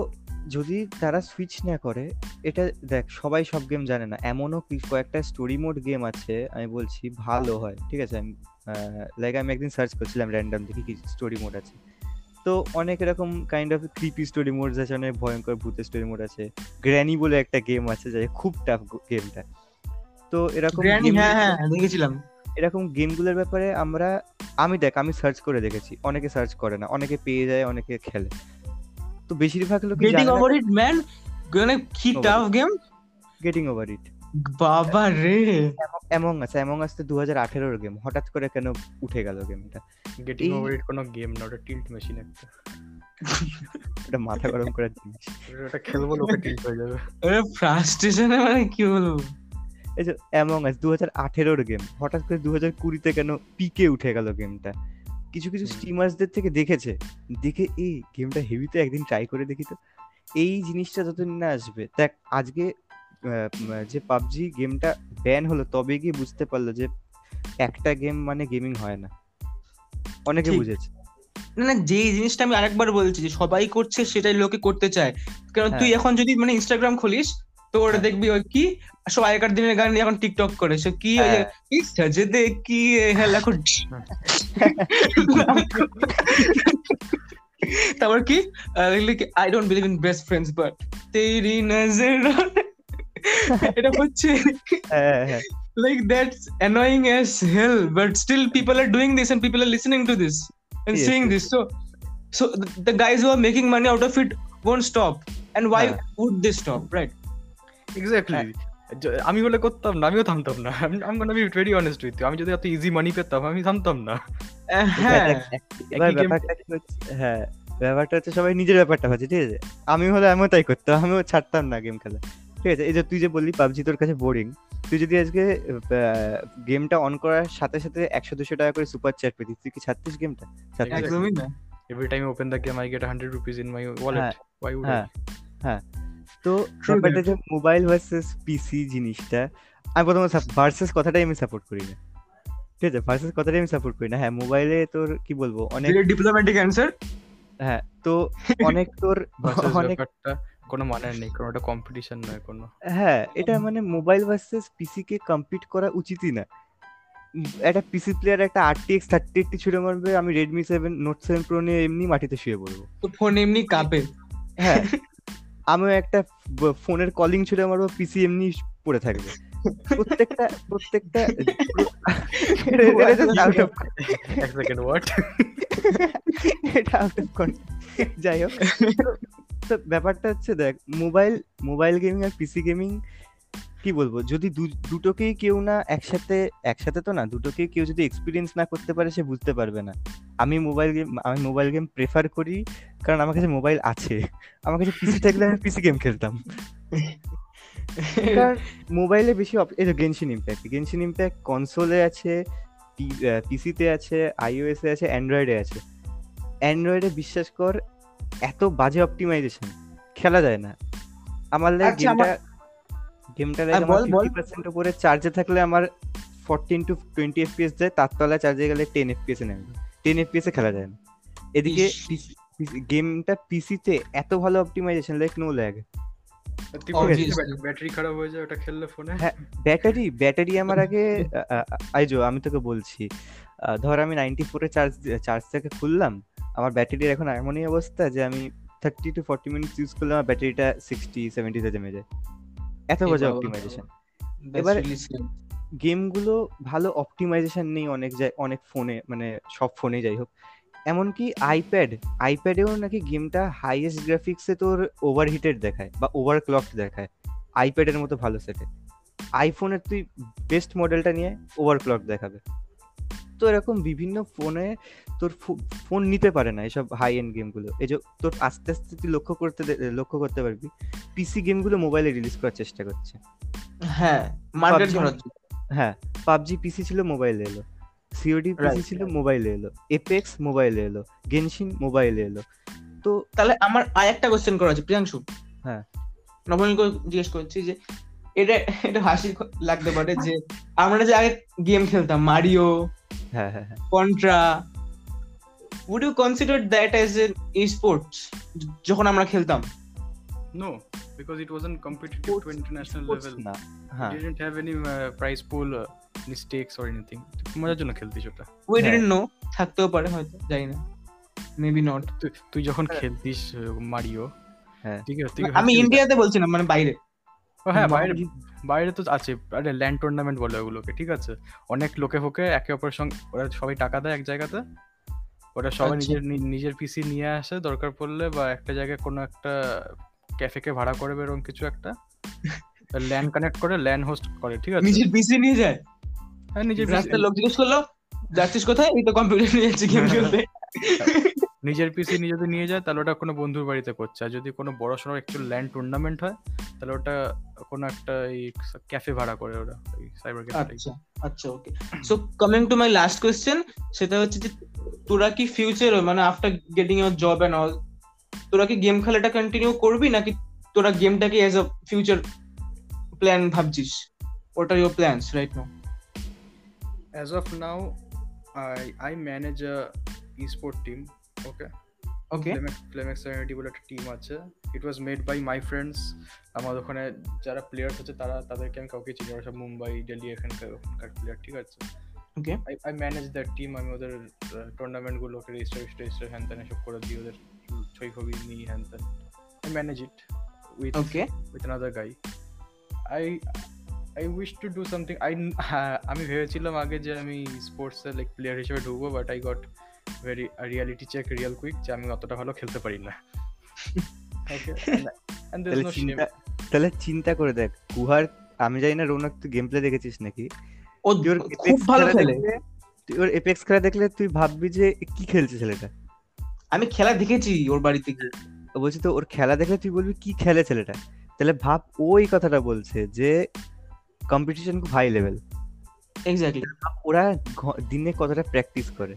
যদি তারা সুইচ না করে এটা দেখ সবাই সব গেম জানে না। এমনও কি- কয়েকটা স্টোরি মোড গেম আছে আমি বলছি ভালো হয়। ঠিক আছে? আমি লাইক আমি একদিন সার্চ করছিলাম র্যান্ডম দেখি কি স্টোরি মোড আছে। তো অনেক এরকম kind of creepy story modes আছে অনেক ভয়ঙ্কর ভূতের স্টোরি মোড আছে। গ্র্যানি বলে একটা গেম আছে যাই খুব টাফ গেমটা তো এরকম হ্যাঁ হ্যাঁ দেখেছিলাম। এরকম গেমগুলোর ব্যাপারে আমরা আমি দেখ আমি সার্চ করে দেখেছি। অনেকে সার্চ করে না অনেকে পেয়ে যায় অনেকে খেলে। তো বেশিরভাগ লোক গেটিং ওভার ইট ম্যান মানে কি tough game getting over it বাবা রে। এমং আছে এমং আসতে দু হাজার আঠেরোর গেম হঠাৎ করে কেন উঠে গেল গেমটা গেটিং ওভার ইট কোনো গেম না ওটা টিল্ট মেশিন একটা। ওটা মাথা গরম করার জিনিস। ওটা খেলব লোকে টিল্ট হয়ে যাবে। আরে ফ্রাস্ট্রেশনে মানে কি বলব? এই যে অ্যামং আস দু হাজার আঠেরোর গেম হঠাৎ করে দু হাজার কুড়িতে কেন পিকে উঠে গেল গেমটা কিছু কিছু হুম। স্টিমার্সদের থেকে দেখেছে। দেখে এই গেমটা হেভিতে একদিন ট্রাই করে দেখি তো। এই জিনিসটা যতদিন না আসবে দেখ আজকে যে পাবজি গেমটা ব্যান হলো তবে গিয়ে বুঝতে পারল যে একটা গেম মানে গেমিং হয় না। অনেকে বুঝেছে। না না যে জিনিসটা আমি আরেকবার বলছি যে সবাই করছে সেটাই লোকে করতে চায়। কারণ তুই হ্যাঁ। এখন যদি মানে ইনস্টাগ্রাম খুলিস তো ওটা হ্যাঁ। দেখবি ওই কি সব আগেকার দিনের গান এখন টিকটক করে সে কি ওই হ্যাঁ। কি হেলা তারপর কি I don't believe in best friends but তেরি নজর এটা হচ্ছে হ্যাঁ হ্যাঁ like that's annoying as hell but still people are doing this and people are listening to this and Yes, seeing yes, this so so the, the guys who are making money out of it won't stop and why হ্যাঁ। would they stop right exactly আমি বলে করতাম না আমিও থামতাম না। আমি gonna be very honest with আমি যদি এত ইজি মানি পেতাম আমি থামতাম না। হ্যাঁ। এবার ব্যাপারটা হচ্ছে হ্যাঁ ব্যাপারটা হচ্ছে সবাই নিজের ব্যাপারটা ভাবছে ঠিক আছে? আমি হলে আমিও তাই করতাম আমিও ছাড়তাম না গেম খেলা। ঠিক আছে এই যে তুই যে বললি পাবজি তোর কাছে বোরিং তুই যদি আজকে গেমটা অন করার সাথে সাথে একশো দুশো টাকা করে সুপার চ্যাট পেতিস তুই কি ছাড়তিস গেমটা. একদমই না। Every time open the game I get 100 rupees in my wallet why would হ্যাঁ হ্যাঁ। তো ব্যাপারটা যে মোবাইল ভার্সেস পিসি জিনিসটা আমি প্রথমে ভার্সেস কথাটাই আমি সাপোর্ট করি না। ঠিক আছে ভার্সেস কথাটাই আমি সাপোর্ট করি না। হ্যাঁ মোবাইলে তোর কি বলব অনেক diplomatic answer? হ্যাঁ তো অনেক তোর অনেক কোনো মানে নেই কোনো একটা কম্পিটিশন নয় কোনো। হ্যাঁ এটা মানে মোবাইল ভার্সেস পিসি কে কম্পিট করা উচিতই না। একটা পিসি প্লেয়ার একটা আরটিএক্স থার্টি এইটটি ছুড়ে মারবে আমি Redmi seven Note seven Pro নিয়ে এমনি মাটিতে শুয়ে পড়ব। তো ফোন এমনি কাঁপে। হ্যাঁ আমিও একটা ফোনের কলিং ছুড়ে মারবো পিসি এমনি পড়ে থাকবে। প্রত্যেকটা প্রত্যেকটা এটা- আউট অফ যাই হোক ব্যাপারটা হচ্ছে দেখ মোবাইল মোবাইল গেমিং আর পিসি গেমিং কি বলব? যদি দুটোকেই কেউ না একসাথে একসাথে তো না দুটোকেই কেউ যদি এক্সপিরিয়েন্স না করতে পারে সে বুঝতে পারবে না। আমি মোবাইল গেম আমি মোবাইল গেম প্রেফার করি কারণ আমার কাছে মোবাইল আছে। আমার কাছে পিসি থাকলে আমি পিসি গেম খেলতাম। মোবাইলে বেশি এই তো গেনশিন ইম্প্যাক্ট গেনশিন ইম্প্যাক্ট কনসোলে আছে পিসিতে আছে আইওএস এ আছে অ্যান্ড্রয়েডে আছে। অ্যান্ড্রয়েডে বিশ্বাস কর এত বাজে অপটিমাইজেশন খেলা যায় না। আমার লাগে আচ্ছা, গেমটা গেমটা আমার বল, বল। ফিফটি পার্সেন্ট উপরে চার্জে থাকলে আমার ফোরটিন টু টোয়েন্টি এফপিএস যায় তার তলায় চার্জে গেলে টেন এফপিএস এ নেবে টেন এফপিএস এ খেলা যায় না। এদিকে। গেমটা পিসিতে এত ভালো optimization like no lag battery খারাপ হয়ে যায় ওটা খেললে ফোনে হ্যাঁ ব্যাটারি ব্যাটারি আমার আগে আইজো আমি তোকে বলছি ধর আমি নাইনটি ফোরে চার্জ চার্জ থেকে খুললাম আমার ব্যাটারির এখন এমনই অবস্থা যে আমি thirty to forty minutes use করলে আমার ব্যাটারিটা সিক্সটি সেভেন্টিতে জমে যায়। এত বাজে অপটিমাইজেশন এবার- গেমগুলো ভালো অপটিমাইজেশন নেই অনেক অনেক ফোনে মানে সব ফোনে যাই হোক। এমনকি আইপ্যাড আইপ্যাডেও নাকি গেমটা হাইয়েস্ট গ্রাফিক্সে তোর ওভারহিটেড দেখায় বা ওভার ক্লক দেখায়। আইপ্যাডের মতো ভালো সেটে আইফোনের তুই বেস্ট মডেলটা নিয়ে ওভার ক্লক দেখাবে। তো এরকম বিভিন্ন ফোনে তোর ফোন নিতে পারে না এসব হাই এন্ড গেমগুলো এই যে তোর আস্তে আস্তে তুই লক্ষ্য করতে লক্ষ্য করতে পারবি পিসি গেমগুলো মোবাইলে রিলিজ করার চেষ্টা করছে। হ্যাঁ মার্কেট। হ্যাঁ পাবজি পিসি ছিল মোবাইলে এলো সিওডি পিসি ছিল মোবাইলে এলো এপেক্স মোবাইলে এলো গেনশিন মোবাইলে এলো। তো তাহলে আমার আর একটা কোশ্চেন করা আছে প্রিয়াংশু। হ্যাঁ। নবনীলকে জিজ্ঞেস করছি যে এটা এটা হাসি লাগতে পারে যে আমরা যে আগে গেম খেলতাম মারিও হ্যাঁ হ্যাঁ হ্যাঁ। Contra would you consider that as an sports যখন আমরা খেলতাম No, because it wasn't competitive to Sports- international sports level. না হ্যাঁ didn't have any uh, prize pool uh, mistakes or anything. মজার জন্য খেলতিস ওটা উই হ্যাঁ। ডিডন্ট নো থাকতেও পারে হয়তো জানি না মেবি নট তুই যখন হ্যাঁ। খেলতিস মারিও হ্যাঁ। ঠিক আছে আমি ইন্ডিয়াতে বলছিলাম মানে বাইরে হ্যাঁ বাইরে বাইরে তো আছে আরে ল্যান্ড টুর্নামেন্ট বলে ওগুলোকে ঠিক আছে অনেক লোকে ফোকে একে অপরের সঙ্গে ওরা সবাই টাকা দেয় এক জায়গাতে সবাই আচ্ছা। নিজের নিজের পিসি নিয়ে আসে দরকার পড়লে বা একটা জায়গায় কোনো একটা ক্যাফেকে ভাড়া করে এরকম কিছু একটা। ল্যান্ড কানেক্ট করে ল্যান্ড হোস্ট করে ঠিক আছে? নিজের পিসি নিয়ে যায়? হ্যাঁ নিজের রাস্তার লোক জিজ্ঞেস করল যাচ্ছিস কোথায়? এই তো কম্পিউটার নিয়ে যাচ্ছি গেম খেলতে। নিজের পিসি নিয়ে যদি নিয়ে যায় তাহলে ওটা কোনো বন্ধুর বাড়িতে করছে। আর যদি কোনো বড় সড়ো একটু ল্যান্ড টুর্নামেন্ট হয় তাহলে ওটা কোনো একটা এই ক্যাফে ভাড়া করে ওরা সাইবার ক্যাফে আচ্ছা আচ্ছা okay so coming to my last question সেটা হচ্ছে যে তোরা কি ফিউচার মানে after getting your job and all তোরা কি গেম খেলাটা কন্টিনিউ করবি নাকি তোরা গেমটাকে এজ আ ফিউচার প্ল্যান ভাবছিস? What are your plans right now As of now, I I manage a esport team. Okay. Okay Flamex Flamex Serenity বলে একটা টিম আছে। It was made by my friends আমার ওখানে যারা players আছে তারা তাদেরকে আমি কাউকে চিনি সব মুম্বাই দিল্লি এখানকার ওখানকার প্লেয়ার ঠিক আছে? Okay. I I manage that team আমি ওদের টুর্নামেন্ট গুলোকে রেজিস্টার রেজিস্টার হ্যান ত্যান এসব করে দিই ওদের। ছবি ফবি নিই হ্যান ত্যান আই ম্যানেজ ইট উইথ ওকে with another guy. I I wish to do something. I আমি ভেবেছিলাম আগে যে আমি স্পোর্টস লাইক প্লেয়ার হিসেবে ঢুকবো but I got very reality check real quick যে আমি অতটা ভালো খেলতে পারি না। ওকে তাহলে চিন্তা করে দেখ। গুহার আমি জানি না রৌনক তুই গেম প্লে দেখেছিস নাকি? ও খুব ভালো খেলা তুই ওর এপেক্স খেলা দেখলে তুই ভাববি যে কি খেলছে ছেলেটা। আমি খেলা দেখেছি ওর বাড়িতে গিয়ে। বলছি তো ওর খেলা দেখলে তুই বলবি কি খেলে ছেলেটা। তাহলে ভাব ও এই কথাটা বলছে যে কম্পিটিশন খুব হাই লেভেল এক্স্যাক্টলি ওরা দিনে কতটা প্র্যাকটিস করে।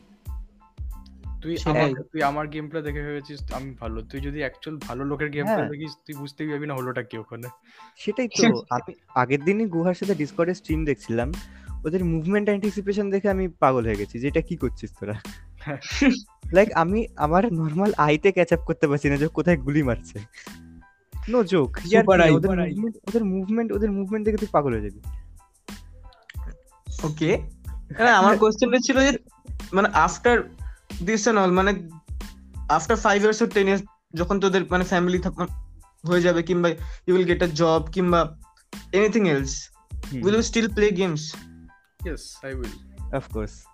তুই সেটাই। আমার তুই আমার গেম প্লে দেখে ভেবেছিস আমি ভালো। তুই যদি অ্যাকচুয়াল ভালো লোকের গেম প্লে হ্যাঁ। দেখিস তুই বুঝতেই পারবি না হলোটা কি ওখানে। সেটাই তো আমি আগের দিনই গুহার সাথে ডিসকর্ডে স্ট্রিম দেখছিলাম। ওদের মুভমেন্ট অ্যান্টিসিপেশন দেখে আমি পাগল হয়ে গেছি যে এটা কি করছিস তোরা? লাইক আমি আমার নর্মাল আইতে ক্যাচ আপ করতে পারছি না যে কোথায় গুলি মারছে। নো জোক ওদের মুভমেন্ট ওদের মুভমেন্ট ওদের মুভমেন্ট দেখে তুই পাগল হয়ে যাবি। ওকে আমার কোশ্চেনটা ছিল যে মানে আফটার দিস এন্ড অল মানে after five years or ten years যখন তোদের মানে ফ্যামিলি হয়ে যাবে কিংবা you will get a job কিংবা anything else will you still play games I will of course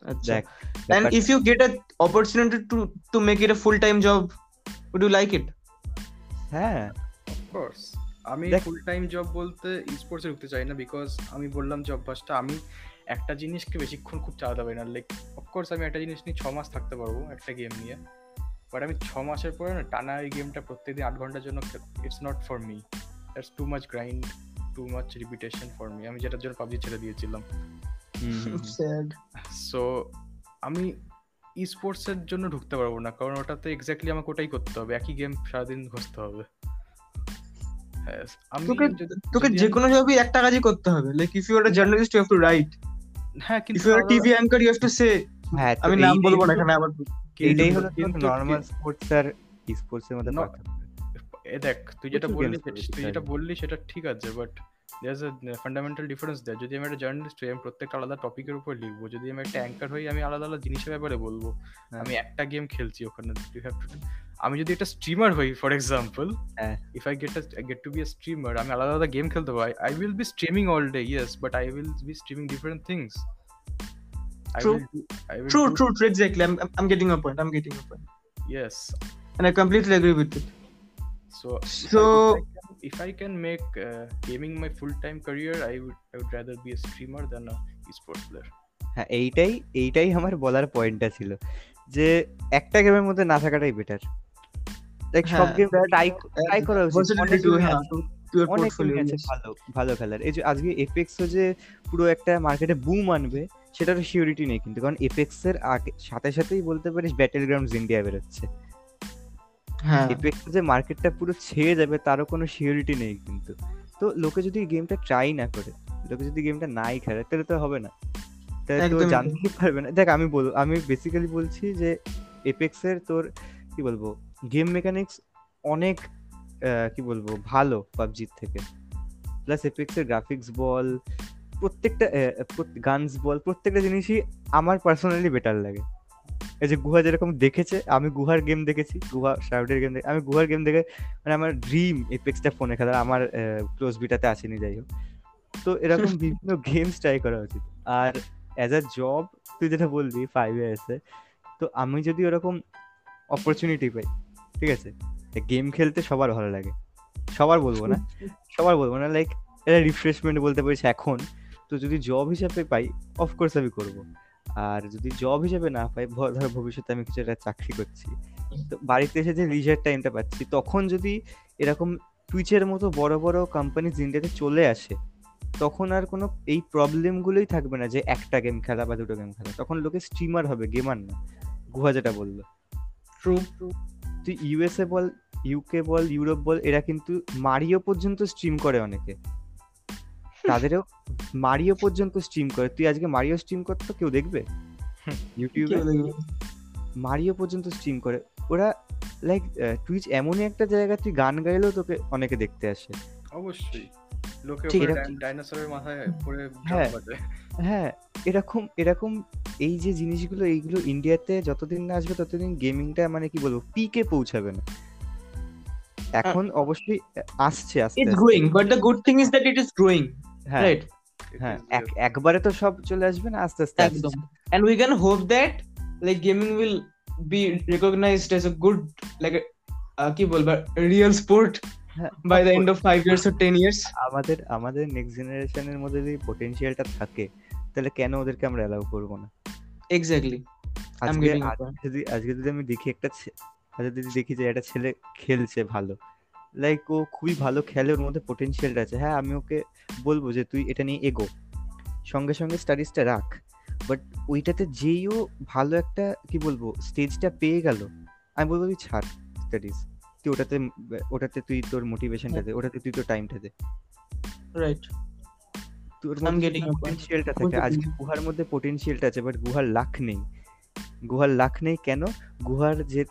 আচ্ছা দেখ and ব্যাপার- if you get a opportunity to to make it a full time job would you like it? হ্যাঁ। Of course. আমি ফুল time job বলতে স্পোর্টসে ঢুকতে চাই না because আমি বললাম যে অভ্যাসটা আমি একটা জিনিসকে বেশিক্ষণ খুব চালাতে পারি না। লাইক অফকোর্স আমি একটা জিনিস নিয়ে ছ মাস থাকতে পারব একটা গেম নিয়ে। বাট আমি ছ মাসের পরে না টানা এই গেমটা প্রত্যেকদিন আট ঘণ্টার জন্য it's not for me that's too much grind too much repetition for me আমি যেটার জন্য পাবজি ছেড়ে দিয়েছিলাম। সো আমি ই স্পোর্টসের জন্য ঢুকতে পারব না কারণ ওটাতে এক্স্যাক্টলি আমাকে ওটাই করতে হবে। একই গেম সারাদিন ঘষতে হবে। আমি তোকে- যে কোনো একটা কাজই করতে হবে। Like if you are journalist you have to write হ্যাঁ if you are TV anchor you have to say হ্যাঁ আমি নাম বলব না এখানে আবার এইটাই হলো কিন্তু নর্মাল স্পোর্টস আর মধ্যে পার্থক্য। এ দেখ তুই যেটা বললি তুই যেটা বললি সেটা ঠিক আছে but there's a fundamental difference দেয় যদি আমি একটা জার্নালিস্ট হই আমি প্রত্যেকটা আলাদা টপিকের উপর লিখব যদি আমি একটা অ্যাঙ্কার হই আমি আলাদা আলাদা জিনিসের ব্যাপারে বলব হ্যাঁ। আমি একটা গেম খেলছি ওখানে ইউ হ্যাভ টু আমি যদি একটা স্ট্রিমার হই for example. If I get get to be a streamer আমি আলাদা আলাদা গেম খেলতে পারি I will be streaming all day yes but I will be streaming different things True. True, true, true. Exactly. I'm, I'm- getting your point. I'm getting your point, Yes. and I completely agree with it. So, if I- So, if I can, if I can make uh, gaming my full-time career, I would I would rather be a streamer than a esports player. হ্যাঁ এইটাই এইটাই আমার বলার পয়েন্টটা ছিল যে একটা গেমের মধ্যে না থাকাটাই বেটার লাইক সব হ্যাঁ। গেম ট্রাই ট্রাই করা উচিত অনেক হ্যাঁ, আছে. ভালো ভালো খেলার এই যে আজকে এপেক্সও যে পুরো একটা মার্কেটে বুম আনবে সেটারও সিওরিটি নেই কিন্তু কারণ এপেক্স এর আগে সাথে সাথেই বলতে পারিস ব্যাটেল গ্রাউন্ডস ইন্ডিয়া বেরোচ্ছে হ্যাঁ এপেক্স যে মার্কেটটা পুরো ছেড়ে যাবে তারও কোনো সিওরিটি নেই কিন্তু। তো লোকে যদি গেমটা ট্রাই না করে লোকে যদি গেমটা নাই খেলে তাহলে তো হবে না। তাহলে তো। জানতেই পারবে না। দেখ আমি বল আমি বেসিক্যালি বলছি যে এপেক্স এর তোর কি বলব গেম মেকানিক্স অনেক কি বলব ভালো পাবজির থেকে। প্লাস এপেক্স এর গ্রাফিক্স বল প্রত্যেকটা গানস বল প্রত্যেকটা জিনিসই আমার পার্সোনালি বেটার লাগে। এই যে গুহা যেরকম দেখেছে আমি গুহার গেম দেখেছি গুহা শ্রাউডের গেম আমি গুহার গেম দেখে মানে আমার ড্রিম এপেক্সটা ফোনে খেলার আমার ক্লোজ বিটাতে আসেনি যাই হোক। তো এরকম বিভিন্ন গেমস ট্রাই করা উচিত। আর অ্যাজ আ জব তুই যেটা বললি ফাইভ ইয়ার্সে তো আমি যদি ওরকম অপরচুনিটি পাই ঠিক আছে? গেম খেলতে সবার ভালো লাগে। সবার বলব না সবার বলব না লাইক এটা রিফ্রেশমেন্ট বলতে পারিস এখন। তো যদি জব হিসাবে পাই অফকোর্স আমি করব। আর যদি জব হিসেবে না পাই ধরো ভবিষ্যতে আমি কিছু একটা চাকরি করছি। তো বাড়িতে এসে যে লিজার টাইমটা পাচ্ছি তখন যদি এরকম টুইচের মতো বড় বড় কোম্পানিজ ইন্ডিয়াতে চলে আসে তখন আর কোনো এই প্রবলেমগুলোই থাকবে না যে একটা গেম খেলা বা দুটো গেম খেলা। তখন লোকে স্ট্রিমার হবে গেমার না। গুহা যেটা বলল। True. তুই ইউএসএ বল ইউকে বল ইউরোপ বল এরা কিন্তু মারিও পর্যন্ত স্ট্রিম করে অনেকে। তাদেরও মারিও পর্যন্ত স্ট্রিম করে। তুই আজকে মারিও স্ট্রিম করতো কেউ দেখবে? ইউটিউবে? মারিও পর্যন্ত স্ট্রিম করে। ওরা লাইক টুইচ এমনই একটা জায়গা তুই গান গাইলেও তোকে অনেকে দেখতে আসে। অবশ্যই। লোকে ডাইনোসরের মাথায় পড়ে হ্যাঁ। হ্যাঁ এরকম এরকম এই যে জিনিসগুলো এইগুলো ইন্ডিয়াতে যতদিন না আসবে ততদিন গেমিংটা মানে কি বলব পিকে পৌঁছাবে না। এখন অবশ্যই আসছে আস্তে It's আস্তে। growing, but the good thing is that it is right হ্যাঁ, হ্যাঁ একবারে তো সব চলে আসবে আস্তে আস্তে একদম। And we can hope that like gaming will be recognised as a good like কি বলব real sport by the end years or years আমাদের আমাদের নেক্সট জেনারেশনের মধ্যে যে পটেনশিয়ালটা থাকে তাহলে কেন ওদেরকে আমরা এলাউ করব না? এক্স্যাক্টলি আজকে যদি আমি দেখি একটা আজকে যদি দেখি যে একটা ছেলে খেলছে ভালো লাইক ও খুবই ভালো খেলে ওর মধ্যে পোটেনশিয়ালটা আছে। হ্যাঁ আমি ওকে বলব যে তুই এটা নিয়ে এগো। সঙ্গে সঙ্গে স্টাডিজটা রাখ। বাট ওইটাতে যেই ও ভালো একটা কি বলব স্টেজটা পেয়ে গেল আমি বলব তুই ছাড় স্টাডিজ তুই ওটাতে ওটাতে তুই তোর মোটিভেশনটা দে ওটাতে তুই তোর টাইমটা দে। রাইট তোর পোটেনশিয়ালটা থাকে। আজকে গুহার মধ্যে পোটেনশিয়ালটা আছে বাট গুহার লাখ নেই। গুহার লাখ নেই কেন? গুহার যে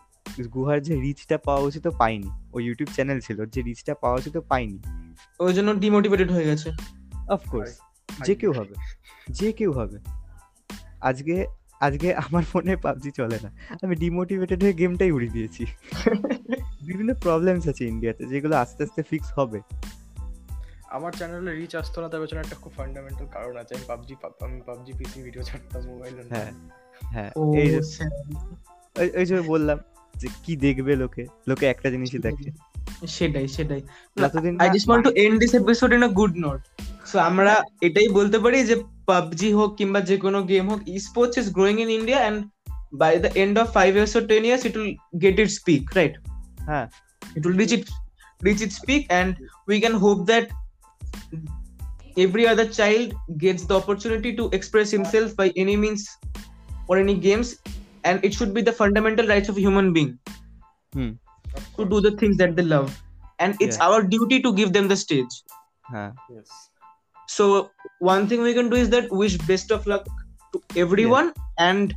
গুহার যে রিচটা পাওয়া উচিত পাইনি। ও ইউটিউব চ্যানেল ছিল যে রিচটা পাওয়া উচিত পাইনি। ওই জন্য ডিমোটিভেটেড হয়ে গেছে। অফকোর্স যে কেউ হবে যে কেউ হবে। আজকে আজকে আমার ফোনে পাবজি চলে না। আমি ডিমোটিভেটেড হয়ে গেমটাই উড়িয়ে দিয়েছি। বিভিন্ন প্রবলেমস আছে ইন্ডিয়াতে যেগুলো আস্তে আস্তে ফিক্স হবে। আমার চ্যানেলে রিচ আসতো না তার পেছনে একটা খুব ফান্ডামেন্টাল কারণ আছে। আমি পাবজি আমি পাবজি পিসি ভিডিও ছাড়তাম মোবাইলে হ্যাঁ হ্যাঁ এই যে ওই- ওই যে বললাম যে কি দেখবে লোকে লোকে একটা জিনিসই দেখে। সেটাই সেটাই। I just want to end this episode in a good note so আমরা এটাই বলতে পারি যে পাবজি হোক কিংবা যে কোনো গেম হোক esports is growing in India and by the end of five years or ten years it will get it speak right হ্যাঁ। It will reach it reach its peak and we can hope that every other child gets the opportunity to express himself by any means or any games and it should be the fundamental rights of a human being Hmm. to do the things that they love and it's Yeah. our duty to give them the stage হ্যাঁ Yes. so one thing we can do is that wish best of luck to everyone yeah. and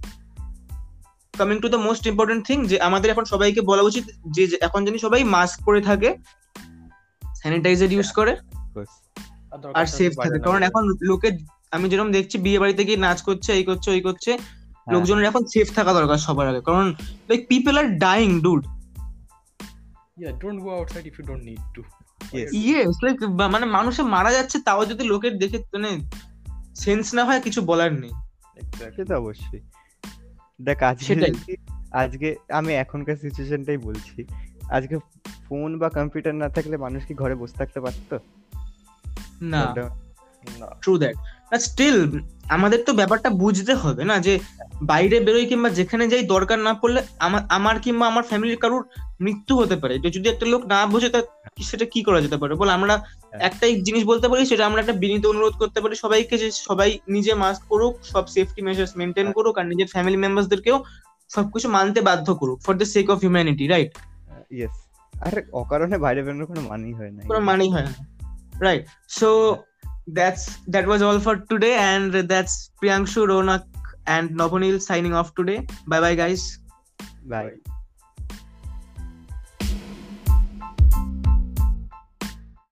coming to the most important thing যে আমাদের এখন সবাইকে বলা উচিত যে এখন জানি সবাই মাস্ক পরে থাকে স্যানিটাইজার ইউজ করে আর সেফ থাকে কারণ। এখন লোকে আমি যেরকম দেখছি বিয়ে বাড়িতে গিয়ে নাচ করছে এই করছে ওই করছে হ্যাঁ। লোকজনের এখন সেফ থাকা দরকার সবার আগে। কারণ like people are dying dude Yeah, don't go outside if you don't need to. Yes. Yes like মানে মানুষে মারা যাচ্ছে তাও যদি লোকের দেখে মানে সেন্স না হয় কিছু বলার নেই. সে তো অবশ্যই। দেখ আজকে আজকে আমি এখনকার সিচুয়েশনটাই বলছি। আজকে ফোন বা কম্পিউটার না থাকলে মানুষ কি ঘরে বসে থাকতে পারতো? না। ট্রু দ্যাট স্টিল আমাদের তো ব্যাপারটা বুঝতে হবে না যে বাইরে বেরোই কিংবা যেখানে যাই দরকার না পড়লে আমার আমার কিংবা আমার ফ্যামিলির কারোর মৃত্যু হতে পারে। এটা যদি একটা লোক না বোঝে তা সেটা কি করা যেতে পারে? বল আমরা একটাই জিনিস বলতে পারি সেটা আমরা একটা বিনীত অনুরোধ করতে পারি সবাইকে যে সবাই নিজে মাস্ক করুক সব সেফটি মেজার্স মেনটেন করুক আর নিজের ফ্যামিলি মেম্বারসদেরকেও সবকিছু মানতে বাধ্য করুক for the sake of humanity right yes আর অকারণে বাইরে বেরোনোর কোনো মানেই হয় না। কোনো মানেই হয় না। Right so that's that was all for today, and that's Priyanshu Ronak and Nobunil signing off today. Bye bye, guys. Bye.